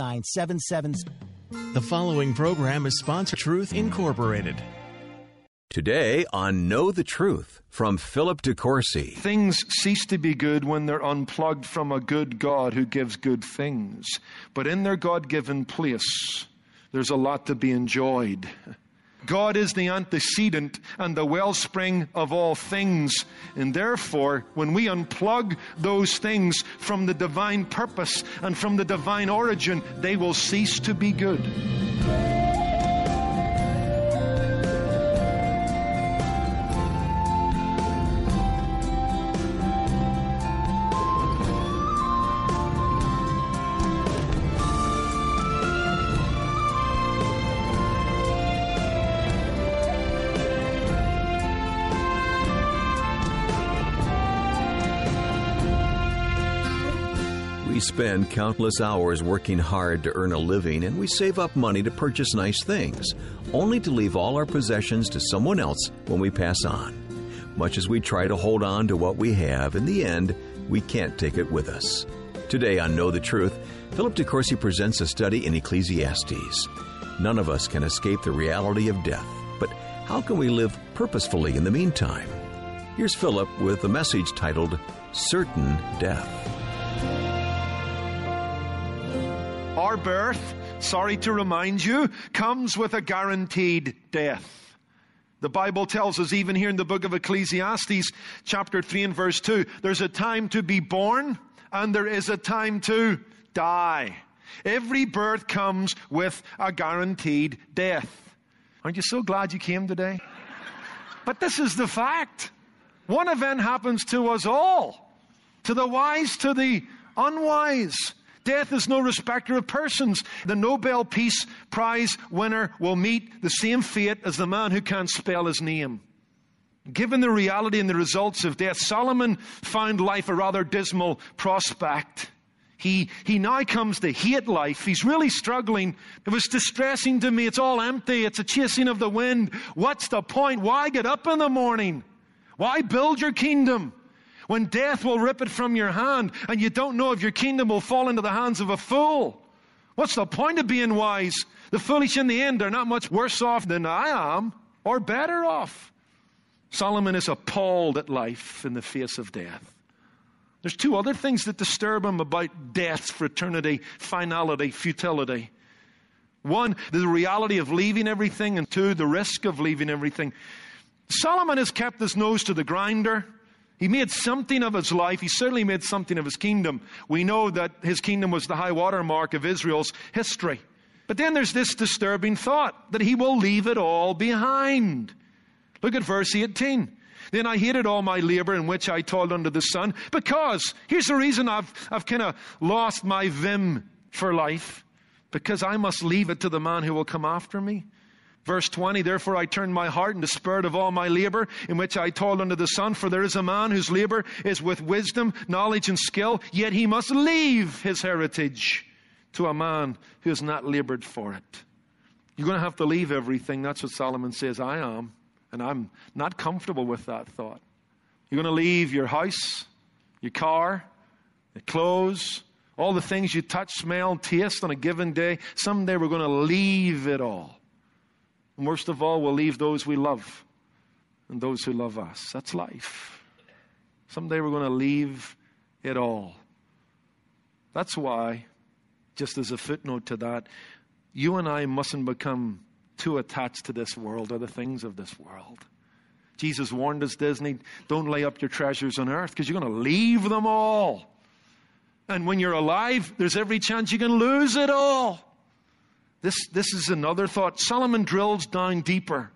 977. The following program is sponsored Truth Incorporated. Today on Know the Truth from Philip DeCourcy. Things cease to be good when they're unplugged from a good God who gives good things. But in their God given place, there's a lot to be enjoyed. God is the antecedent and the wellspring of all things. And therefore, when we unplug those things from the divine purpose and from the divine origin, they will cease to be good. Spend countless hours working hard to earn a living and we save up money to purchase nice things, only to leave all our possessions to someone else when we pass on. Much as we try to hold on to what we have, in the end, we can't take it with us. Today on Know the Truth, Philip DeCourcy presents a study in Ecclesiastes. None of us can escape the reality of death, but how can we live purposefully in the meantime? Here's Philip with a message titled Certain Death. Our birth, sorry to remind you, comes with a guaranteed death. The Bible tells us, even here in the book of Ecclesiastes, chapter 3 and verse 2, there's a time to be born and there is a time to die. Every birth comes with a guaranteed death. Aren't you so glad you came today? But this is the fact. One event happens to us all, to the wise, to the unwise. Death is no respecter of persons. The Nobel Peace Prize winner will meet the same fate as the man who can't spell his name. Given the reality and the results of death, Solomon found life a rather dismal prospect. He, he now comes to hate life. He's really struggling. It was distressing to me. It's all empty. It's a chasing of the wind. What's the point? Why get up in the morning? Why build your kingdom? When death will rip it from your hand and you don't know if your kingdom will fall into the hands of a fool. What's the point of being wise? The foolish in the end are not much worse off than I am, or better off. Solomon is appalled at life in the face of death. There's two other things that disturb him about death's fraternity, finality, futility. One, the reality of leaving everything, and two, the risk of leaving everything. Solomon has kept his nose to the grinder. He made something of his life. He certainly made something of his kingdom. We know that his kingdom was the high water mark of Israel's history. But then there's this disturbing thought that he will leave it all behind. Look at verse 18. Then I hated all my labor in which I toiled under the sun because, here's the reason I've, I've kind of lost my vim for life. Because I must leave it to the man who will come after me. Verse 20, therefore I turned my heart and the spirit of all my labor in which I toiled under the sun, for there is a man whose labor is with wisdom, knowledge, and skill, yet he must leave his heritage to a man who has not labored for it. You're going to have to leave everything. That's what Solomon says I am. And I'm not comfortable with that thought. You're going to leave your house, your car, your clothes, all the things you touch, smell, taste on a given day. Someday we're going to leave it all. And worst of all, we'll leave those we love and those who love us. That's life. Someday we're going to leave it all. That's why, just as a footnote to that, you and I mustn't become too attached to this world or the things of this world. Jesus warned us, Disney, don't lay up your treasures on earth because you're going to leave them all. And when you're alive, there's every chance you can lose it all. This, this is another thought. Solomon drills down deeper.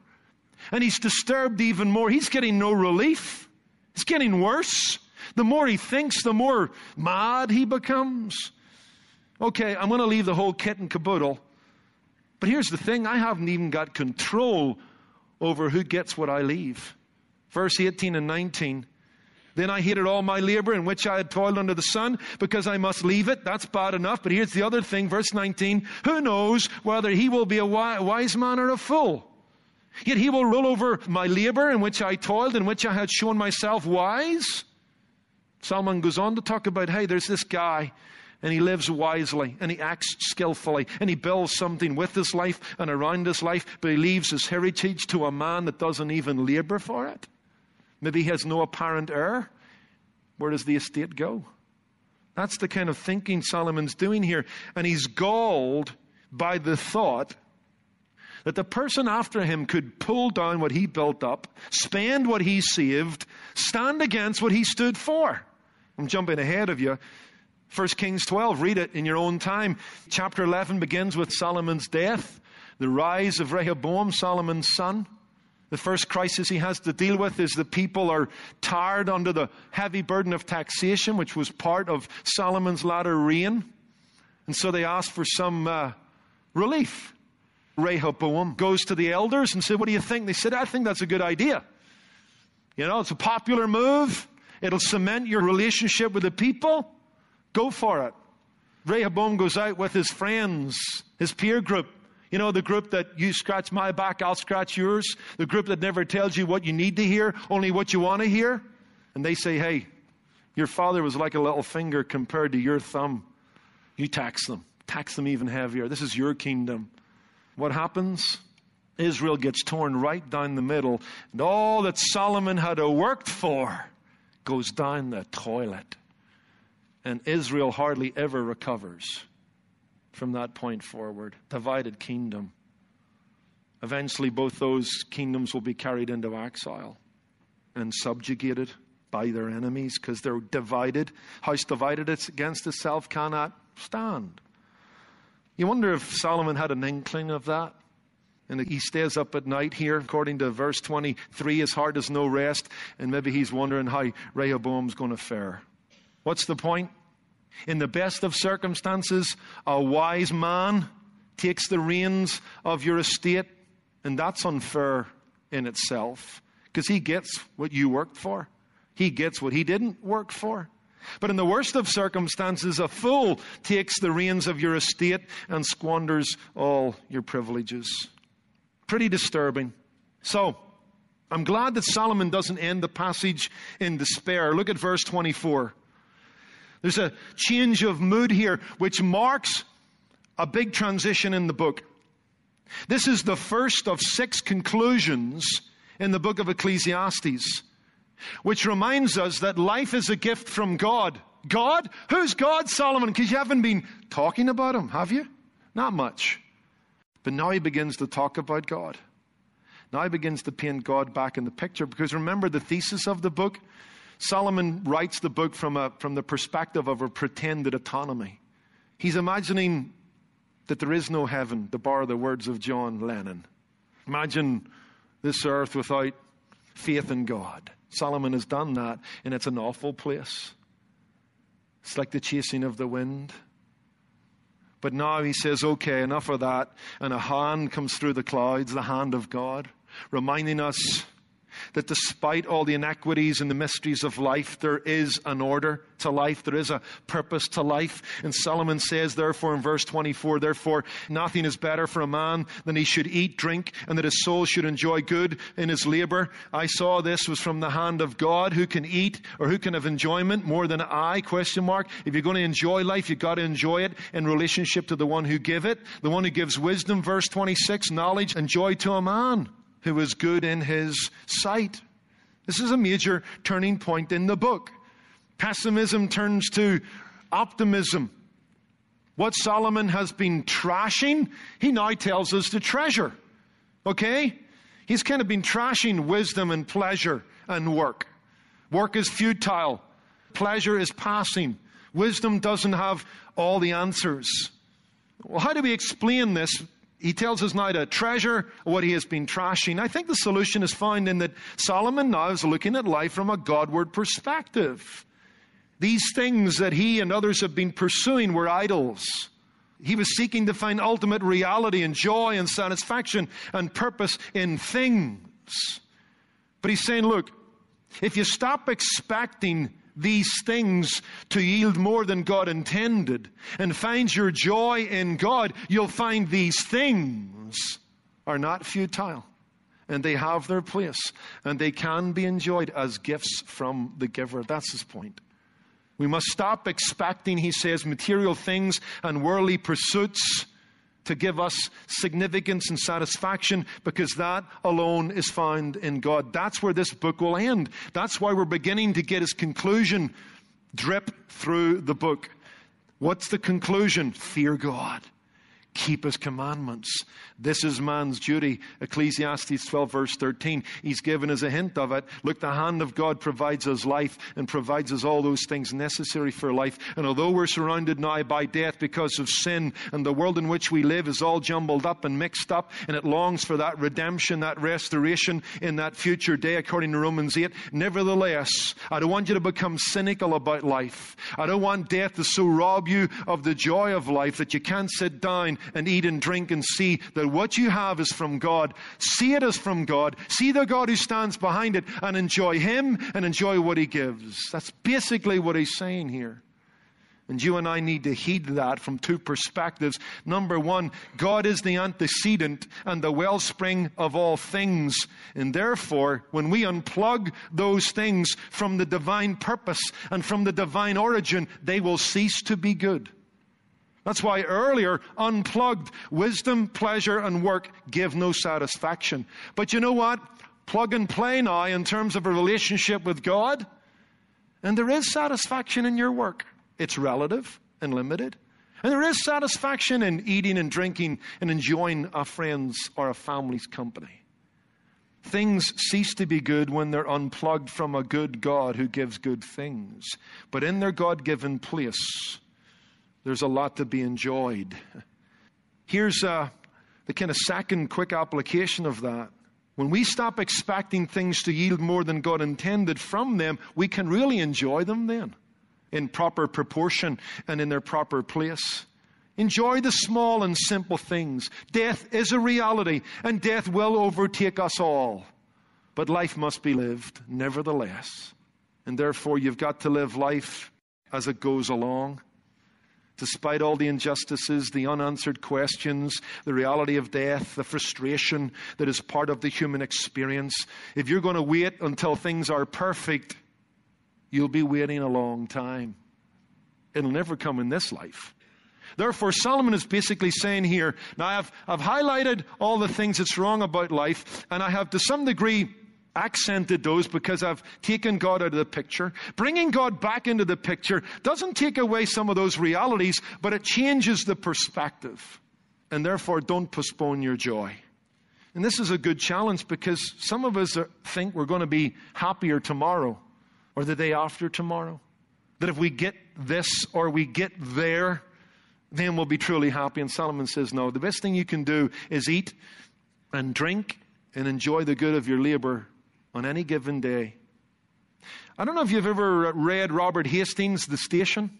And he's disturbed even more. He's getting no relief. It's getting worse. The more he thinks, the more mad he becomes. Okay, I'm going to leave the whole kit and caboodle. But here's the thing I haven't even got control over who gets what I leave. Verse 18 and 19. Then I hated all my labor in which I had toiled under the sun because I must leave it. That's bad enough. But here's the other thing, verse 19. Who knows whether he will be a wise man or a fool? Yet he will rule over my labor in which I toiled, in which I had shown myself wise. Solomon goes on to talk about, hey, there's this guy and he lives wisely and he acts skillfully and he builds something with his life and around his life, but he leaves his heritage to a man that doesn't even labor for it. Maybe he has no apparent heir. Where does the estate go? That's the kind of thinking Solomon's doing here. And he's galled by the thought that the person after him could pull down what he built up, spend what he saved, stand against what he stood for. I'm jumping ahead of you. 1 Kings 12, read it in your own time. Chapter 11 begins with Solomon's death, the rise of Rehoboam, Solomon's son. The first crisis he has to deal with is the people are tired under the heavy burden of taxation, which was part of Solomon's latter reign. And so they ask for some uh, relief. Rehoboam goes to the elders and said, What do you think? They said, I think that's a good idea. You know, it's a popular move. It'll cement your relationship with the people. Go for it. Rehoboam goes out with his friends, his peer group. You know, the group that you scratch my back, I'll scratch yours. The group that never tells you what you need to hear, only what you want to hear. And they say, hey, your father was like a little finger compared to your thumb. You tax them, tax them even heavier. This is your kingdom. What happens? Israel gets torn right down the middle, and all that Solomon had worked for goes down the toilet and Israel hardly ever recovers from that point forward. Divided kingdom. Eventually, both those kingdoms will be carried into exile and subjugated by their enemies because they're divided. House divided against itself cannot stand. You wonder if Solomon had an inkling of that. And he stays up at night here, according to verse 23, his heart has no rest, and maybe he's wondering how Rehoboam's going to fare. What's the point? In the best of circumstances, a wise man takes the reins of your estate, and that's unfair in itself because he gets what you worked for. He gets what he didn't work for. But in the worst of circumstances, a fool takes the reins of your estate and squanders all your privileges. Pretty disturbing. So, I'm glad that Solomon doesn't end the passage in despair. Look at verse 24. There's a change of mood here, which marks a big transition in the book. This is the first of six conclusions in the book of Ecclesiastes, which reminds us that life is a gift from God. God? Who's God, Solomon? Because you haven't been talking about him, have you? Not much. But now he begins to talk about God. Now he begins to paint God back in the picture because remember the thesis of the book? Solomon writes the book from, a, from the perspective of a pretended autonomy. He's imagining that there is no heaven, to borrow the words of John Lennon. Imagine this earth without faith in God. Solomon has done that, and it's an awful place. It's like the chasing of the wind. But now he says, okay, enough of that. And a hand comes through the clouds, the hand of God, reminding us that despite all the inequities and the mysteries of life, there is an order to life. There is a purpose to life. And Solomon says, therefore, in verse 24, therefore, nothing is better for a man than he should eat, drink, and that his soul should enjoy good in his labor. I saw this was from the hand of God. Who can eat or who can have enjoyment more than I? Question mark. If you're going to enjoy life, you've got to enjoy it in relationship to the one who give it, the one who gives wisdom, verse 26, knowledge and joy to a man who is good in his sight. This is a major turning point in the book. Pessimism turns to optimism. What Solomon has been trashing, he now tells us to treasure. Okay? He's kind of been trashing wisdom and pleasure and work. Work is futile, pleasure is passing. Wisdom doesn't have all the answers. Well, how do we explain this he tells us now to treasure what he has been trashing. I think the solution is found in that Solomon now is looking at life from a Godward perspective. These things that he and others have been pursuing were idols. He was seeking to find ultimate reality and joy and satisfaction and purpose in things. But he's saying, look, if you stop expecting these things to yield more than God intended. And find your joy in God, you'll find these things are not futile. And they have their place. And they can be enjoyed as gifts from the giver. That's his point. We must stop expecting, he says, material things and worldly pursuits to give us significance and satisfaction because that alone is found in God. That's where this book will end. That's why we're beginning to get his conclusion drip through the book. What's the conclusion? Fear God keep his commandments. This is man's duty. Ecclesiastes 12, verse 13. He's given us a hint of it. Look, the hand of God provides us life and provides us all those things necessary for life. And although we're surrounded now by death because of sin, and the world in which we live is all jumbled up and mixed up, and it longs for that redemption, that restoration in that future day, according to Romans 8, nevertheless, I don't want you to become cynical about life. I don't want death to so rob you of the joy of life that you can't sit down and eat and drink and see that what you have is from God. See it as from God. See the God who stands behind it and enjoy Him and enjoy what He gives. That's basically what He's saying here. And you and I need to heed that from two perspectives. Number one, God is the antecedent and the wellspring of all things. And therefore, when we unplug those things from the divine purpose and from the divine origin, they will cease to be good. That's why earlier, unplugged, wisdom, pleasure, and work give no satisfaction. But you know what? Plug and play now in terms of a relationship with God, and there is satisfaction in your work. It's relative and limited. And there is satisfaction in eating and drinking and enjoying a friend's or a family's company. Things cease to be good when they're unplugged from a good God who gives good things. But in their God given place, there's a lot to be enjoyed. Here's uh, the kind of second quick application of that. When we stop expecting things to yield more than God intended from them, we can really enjoy them then in proper proportion and in their proper place. Enjoy the small and simple things. Death is a reality, and death will overtake us all. But life must be lived, nevertheless. And therefore, you've got to live life as it goes along despite all the injustices, the unanswered questions, the reality of death, the frustration that is part of the human experience, if you're going to wait until things are perfect, you'll be waiting a long time. It'll never come in this life. Therefore, Solomon is basically saying here, now I've, I've highlighted all the things that's wrong about life, and I have to some degree accented those because I've taken God out of the picture. Bringing God back into the picture doesn't take away some of those realities, but it changes the perspective. And therefore, don't postpone your joy. And this is a good challenge because some of us are, think we're going to be happier tomorrow or the day after tomorrow. That if we get this or we get there, then we'll be truly happy. And Solomon says, no, the best thing you can do is eat and drink and enjoy the good of your labor on any given day. I don't know if you've ever read Robert Hastings, The Station.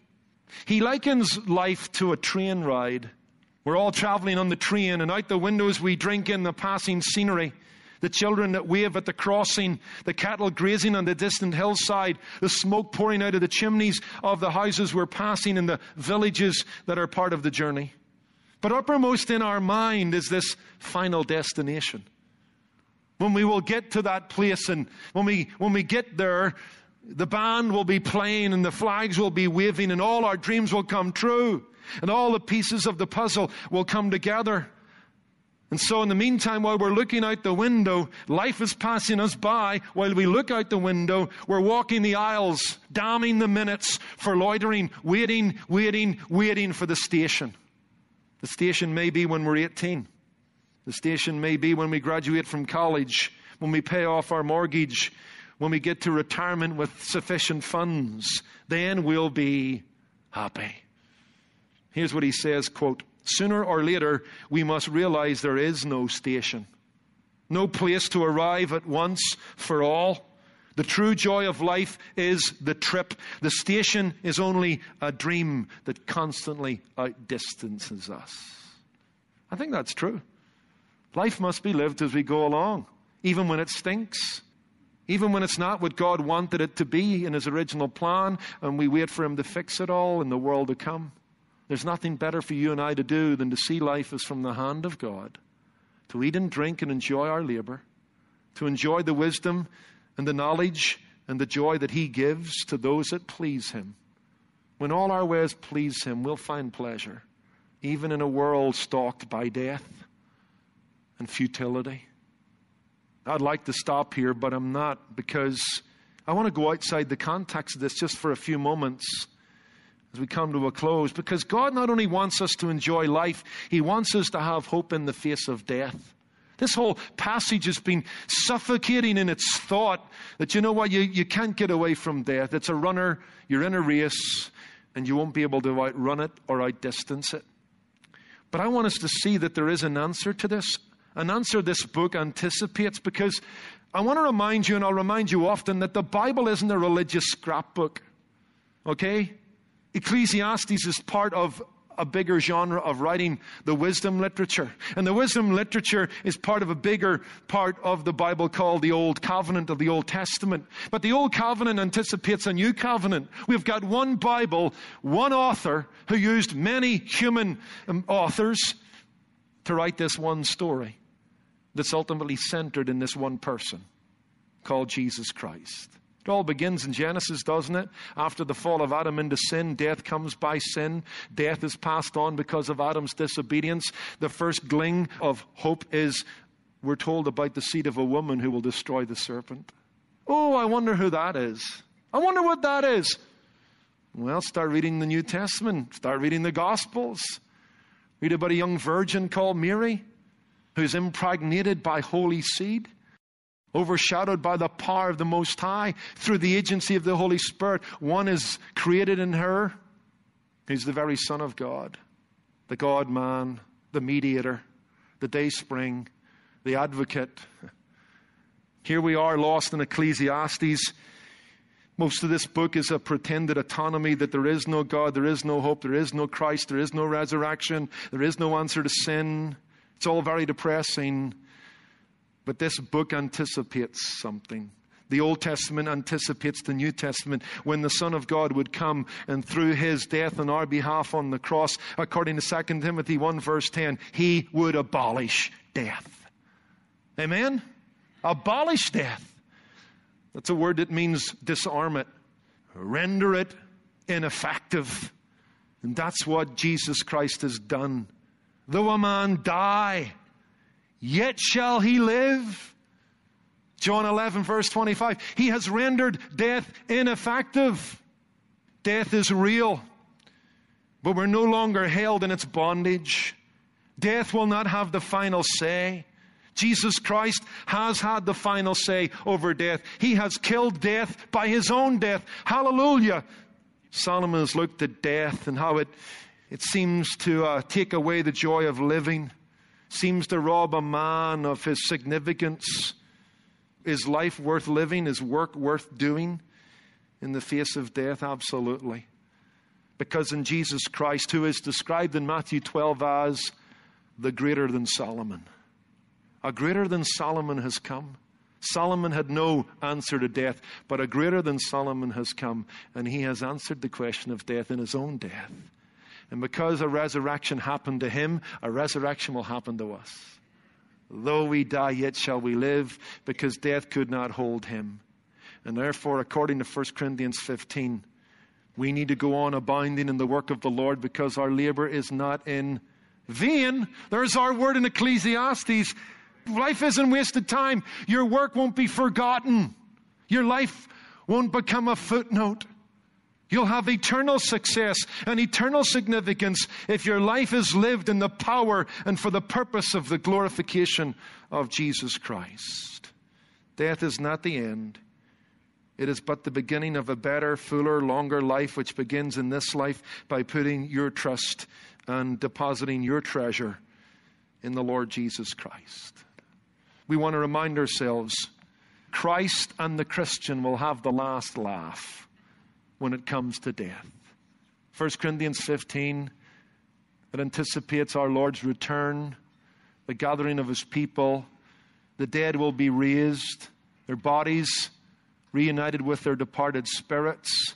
He likens life to a train ride. We're all traveling on the train, and out the windows we drink in the passing scenery. The children that wave at the crossing, the cattle grazing on the distant hillside, the smoke pouring out of the chimneys of the houses we're passing in the villages that are part of the journey. But uppermost in our mind is this final destination. When we will get to that place and when we, when we get there, the band will be playing and the flags will be waving and all our dreams will come true and all the pieces of the puzzle will come together. And so, in the meantime, while we're looking out the window, life is passing us by. While we look out the window, we're walking the aisles, damning the minutes for loitering, waiting, waiting, waiting for the station. The station may be when we're 18. The station may be when we graduate from college, when we pay off our mortgage, when we get to retirement with sufficient funds. Then we'll be happy. Here's what he says, quote, Sooner or later, we must realize there is no station, no place to arrive at once for all, The true joy of life is the trip. The station is only a dream that constantly outdistances us. I think that's true. Life must be lived as we go along, even when it stinks, even when it's not what God wanted it to be in His original plan, and we wait for Him to fix it all in the world to come. There's nothing better for you and I to do than to see life as from the hand of God, to eat and drink and enjoy our labor, to enjoy the wisdom and the knowledge and the joy that He gives to those that please Him. When all our ways please Him, we'll find pleasure, even in a world stalked by death and futility. I'd like to stop here, but I'm not because I want to go outside the context of this just for a few moments as we come to a close. Because God not only wants us to enjoy life, He wants us to have hope in the face of death. This whole passage has been suffocating in its thought that you know what, you, you can't get away from death. It's a runner, you're in a race, and you won't be able to outrun it or outdistance it. But I want us to see that there is an answer to this, an answer this book anticipates, because I want to remind you, and I'll remind you often, that the Bible isn't a religious scrapbook. Okay? Ecclesiastes is part of a bigger genre of writing the wisdom literature. And the wisdom literature is part of a bigger part of the Bible called the Old Covenant of the Old Testament. But the Old Covenant anticipates a new covenant. We've got one Bible, one author who used many human um, authors to write this one story that's ultimately centered in this one person called Jesus Christ. It all begins in Genesis, doesn't it? After the fall of Adam into sin, death comes by sin. Death is passed on because of Adam's disobedience. The first gling of hope is we're told about the seed of a woman who will destroy the serpent. Oh, I wonder who that is. I wonder what that is. Well, start reading the New Testament, start reading the Gospels. Read about a young virgin called Mary who's impregnated by holy seed overshadowed by the power of the Most High through the agency of the Holy Spirit. One is created in her, who's the very Son of God, the God man, the mediator, the day spring, the advocate. Here we are lost in Ecclesiastes. Most of this book is a pretended autonomy that there is no God, there is no hope, there is no Christ, there is no resurrection, there is no answer to sin. It's all very depressing. But this book anticipates something. The Old Testament anticipates the New Testament when the Son of God would come and through his death on our behalf on the cross, according to 2 Timothy 1, verse 10, he would abolish death. Amen? Abolish death. That's a word that means disarm it, render it ineffective. And that's what Jesus Christ has done. Though a man die, yet shall he live. John 11, verse 25. He has rendered death ineffective. Death is real, but we're no longer held in its bondage. Death will not have the final say. Jesus Christ has had the final say over death. He has killed death by his own death. Hallelujah. Solomon has looked at death and how it, it seems to uh, take away the joy of living seems to rob a man of his significance. Is life worth living? Is work worth doing in the face of death? Absolutely. Because in Jesus Christ, who is described in Matthew 12 as the greater than Solomon, a greater than Solomon has come. Solomon had no answer to death, but a greater than Solomon has come, and he has answered the question of death in his own death. And because a resurrection happened to him, a resurrection will happen to us. Though we die, yet shall we live, because death could not hold him. And therefore, according to 1 Corinthians 15, we need to go on abounding in the work of the Lord because our labor is not in vain. There's our word in Ecclesiastes. Life isn't wasted time. Your work won't be forgotten. Your life won't become a footnote. You'll have eternal success and eternal significance if your life is lived in the power and for the purpose of the glorification of Jesus Christ. Death is not the end. It is but the beginning of a better, fuller, longer life, which begins in this life by putting your trust and depositing your treasure in the Lord Jesus Christ. We want to remind ourselves Christ and the Christian will have the last laugh when it comes to death. 1 Corinthians 15, it anticipates our Lord's return, the gathering of his people. The dead will be raised, their bodies reunited with their departed spirits.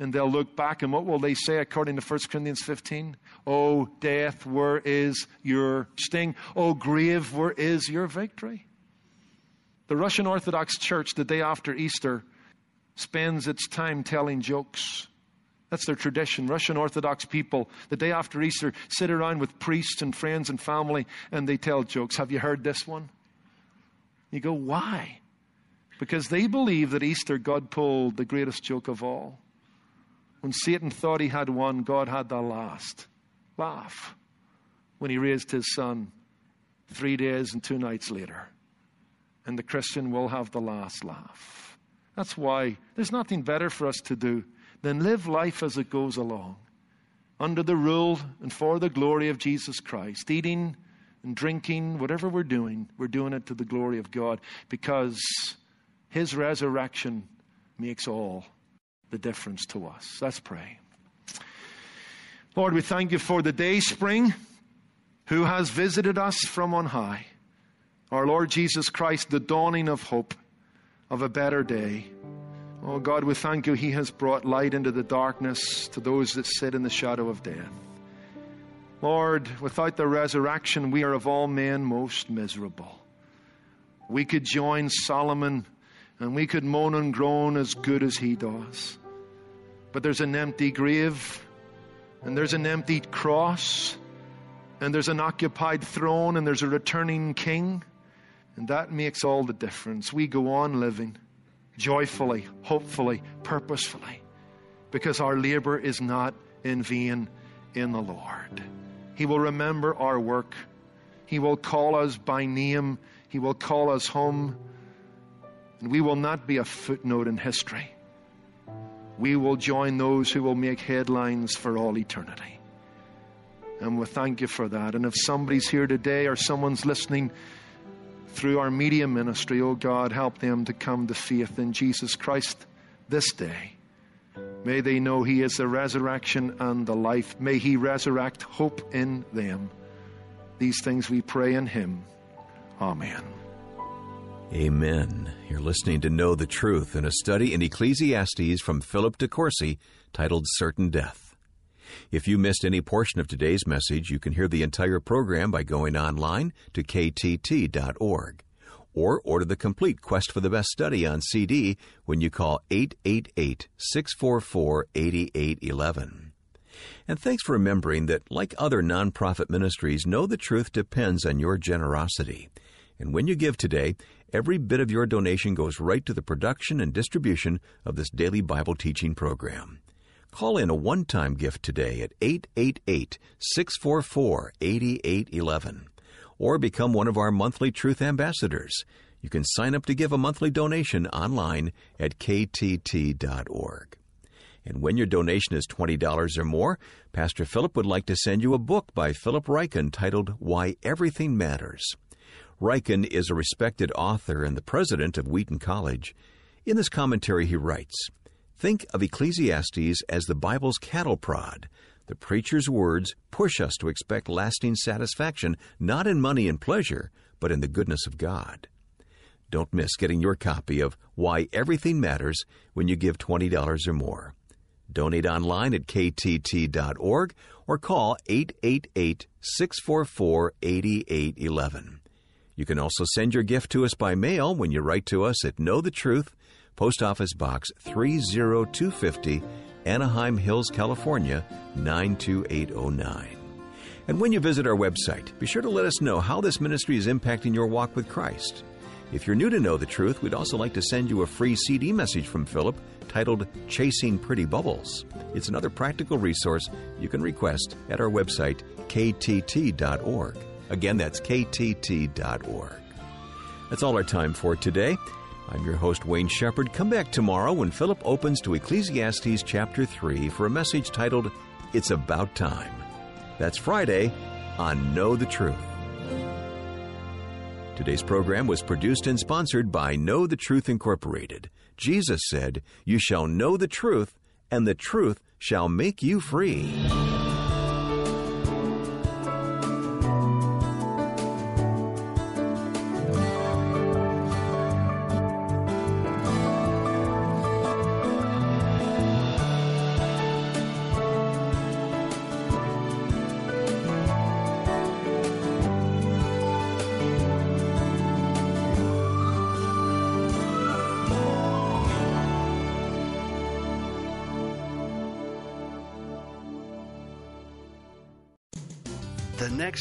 And they'll look back, and what will they say according to 1 Corinthians 15? Oh, death, where is your sting? Oh, grave, where is your victory? The Russian Orthodox Church, the day after Easter, spends its time telling jokes. That's their tradition. Russian Orthodox people, the day after Easter, sit around with priests and friends and family and they tell jokes. Have you heard this one? You go, why? Because they believe that Easter, God pulled the greatest joke of all. When Satan thought he had won, God had the last laugh when he raised his son three days and two nights later. And the Christian will have the last laugh. That's why there's nothing better for us to do than live life as it goes along, under the rule and for the glory of Jesus Christ, eating and drinking, whatever we're doing, we're doing it to the glory of God because His resurrection makes all the difference to us. Let's pray. Lord, we thank you for the day spring who has visited us from on high. Our Lord Jesus Christ, the dawning of hope of a better day. Oh God, we thank you. He has brought light into the darkness to those that sit in the shadow of death. Lord, without the resurrection, we are of all men most miserable. We could join Solomon and we could moan and groan as good as he does. But there's an empty grave, and there's an empty cross, and there's an occupied throne, and there's a returning king. And that makes all the difference. We go on living joyfully, hopefully, purposefully, because our labor is not in vain in the Lord. He will remember our work. He will call us by name. He will call us home. And we will not be a footnote in history. We will join those who will make headlines for all eternity. And we thank you for that. And if somebody's here today or someone's listening through our media ministry, oh God, help them to come to faith in Jesus Christ this day. May they know He is the resurrection and the life. May He resurrect hope in them. These things we pray in Him. Amen. Amen. You're listening to Know the Truth in a study in Ecclesiastes from Philip de Courcy titled Certain Death. If you missed any portion of today's message, you can hear the entire program by going online to ktt.org or order the complete Quest for the Best study on CD when you call 888 644 8811. And thanks for remembering that, like other nonprofit ministries, Know the Truth depends on your generosity. And when you give today, every bit of your donation goes right to the production and distribution of this daily Bible teaching program. Call in a one time gift today at 888 644 8811 or become one of our monthly Truth Ambassadors. You can sign up to give a monthly donation online at ktt.org. And when your donation is $20 or more, Pastor Philip would like to send you a book by Philip Ryken titled Why Everything Matters. Ryken is a respected author and the president of Wheaton College. In this commentary, he writes Think of Ecclesiastes as the Bible's cattle prod. The preacher's words push us to expect lasting satisfaction not in money and pleasure, but in the goodness of God. Don't miss getting your copy of Why Everything Matters when you give $20 or more. Donate online at ktt.org or call 888 644 8811. You can also send your gift to us by mail when you write to us at Know the Truth, Post Office Box 30250, Anaheim Hills, California 92809. And when you visit our website, be sure to let us know how this ministry is impacting your walk with Christ. If you're new to Know the Truth, we'd also like to send you a free CD message from Philip titled Chasing Pretty Bubbles. It's another practical resource you can request at our website, ktt.org. Again, that's ktt.org. That's all our time for today. I'm your host, Wayne Shepherd. Come back tomorrow when Philip opens to Ecclesiastes chapter 3 for a message titled, It's About Time. That's Friday on Know the Truth. Today's program was produced and sponsored by Know the Truth Incorporated. Jesus said, You shall know the truth, and the truth shall make you free.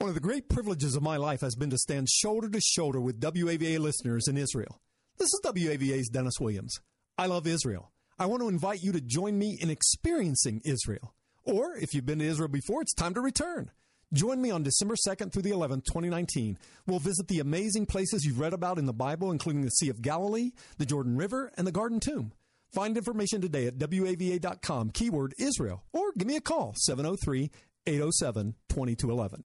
One of the great privileges of my life has been to stand shoulder to shoulder with WAVA listeners in Israel. This is WAVA's Dennis Williams. I love Israel. I want to invite you to join me in experiencing Israel. Or if you've been to Israel before, it's time to return. Join me on December 2nd through the 11th, 2019. We'll visit the amazing places you've read about in the Bible, including the Sea of Galilee, the Jordan River, and the Garden Tomb. Find information today at WAVA.com, keyword Israel, or give me a call, 703 807 2211.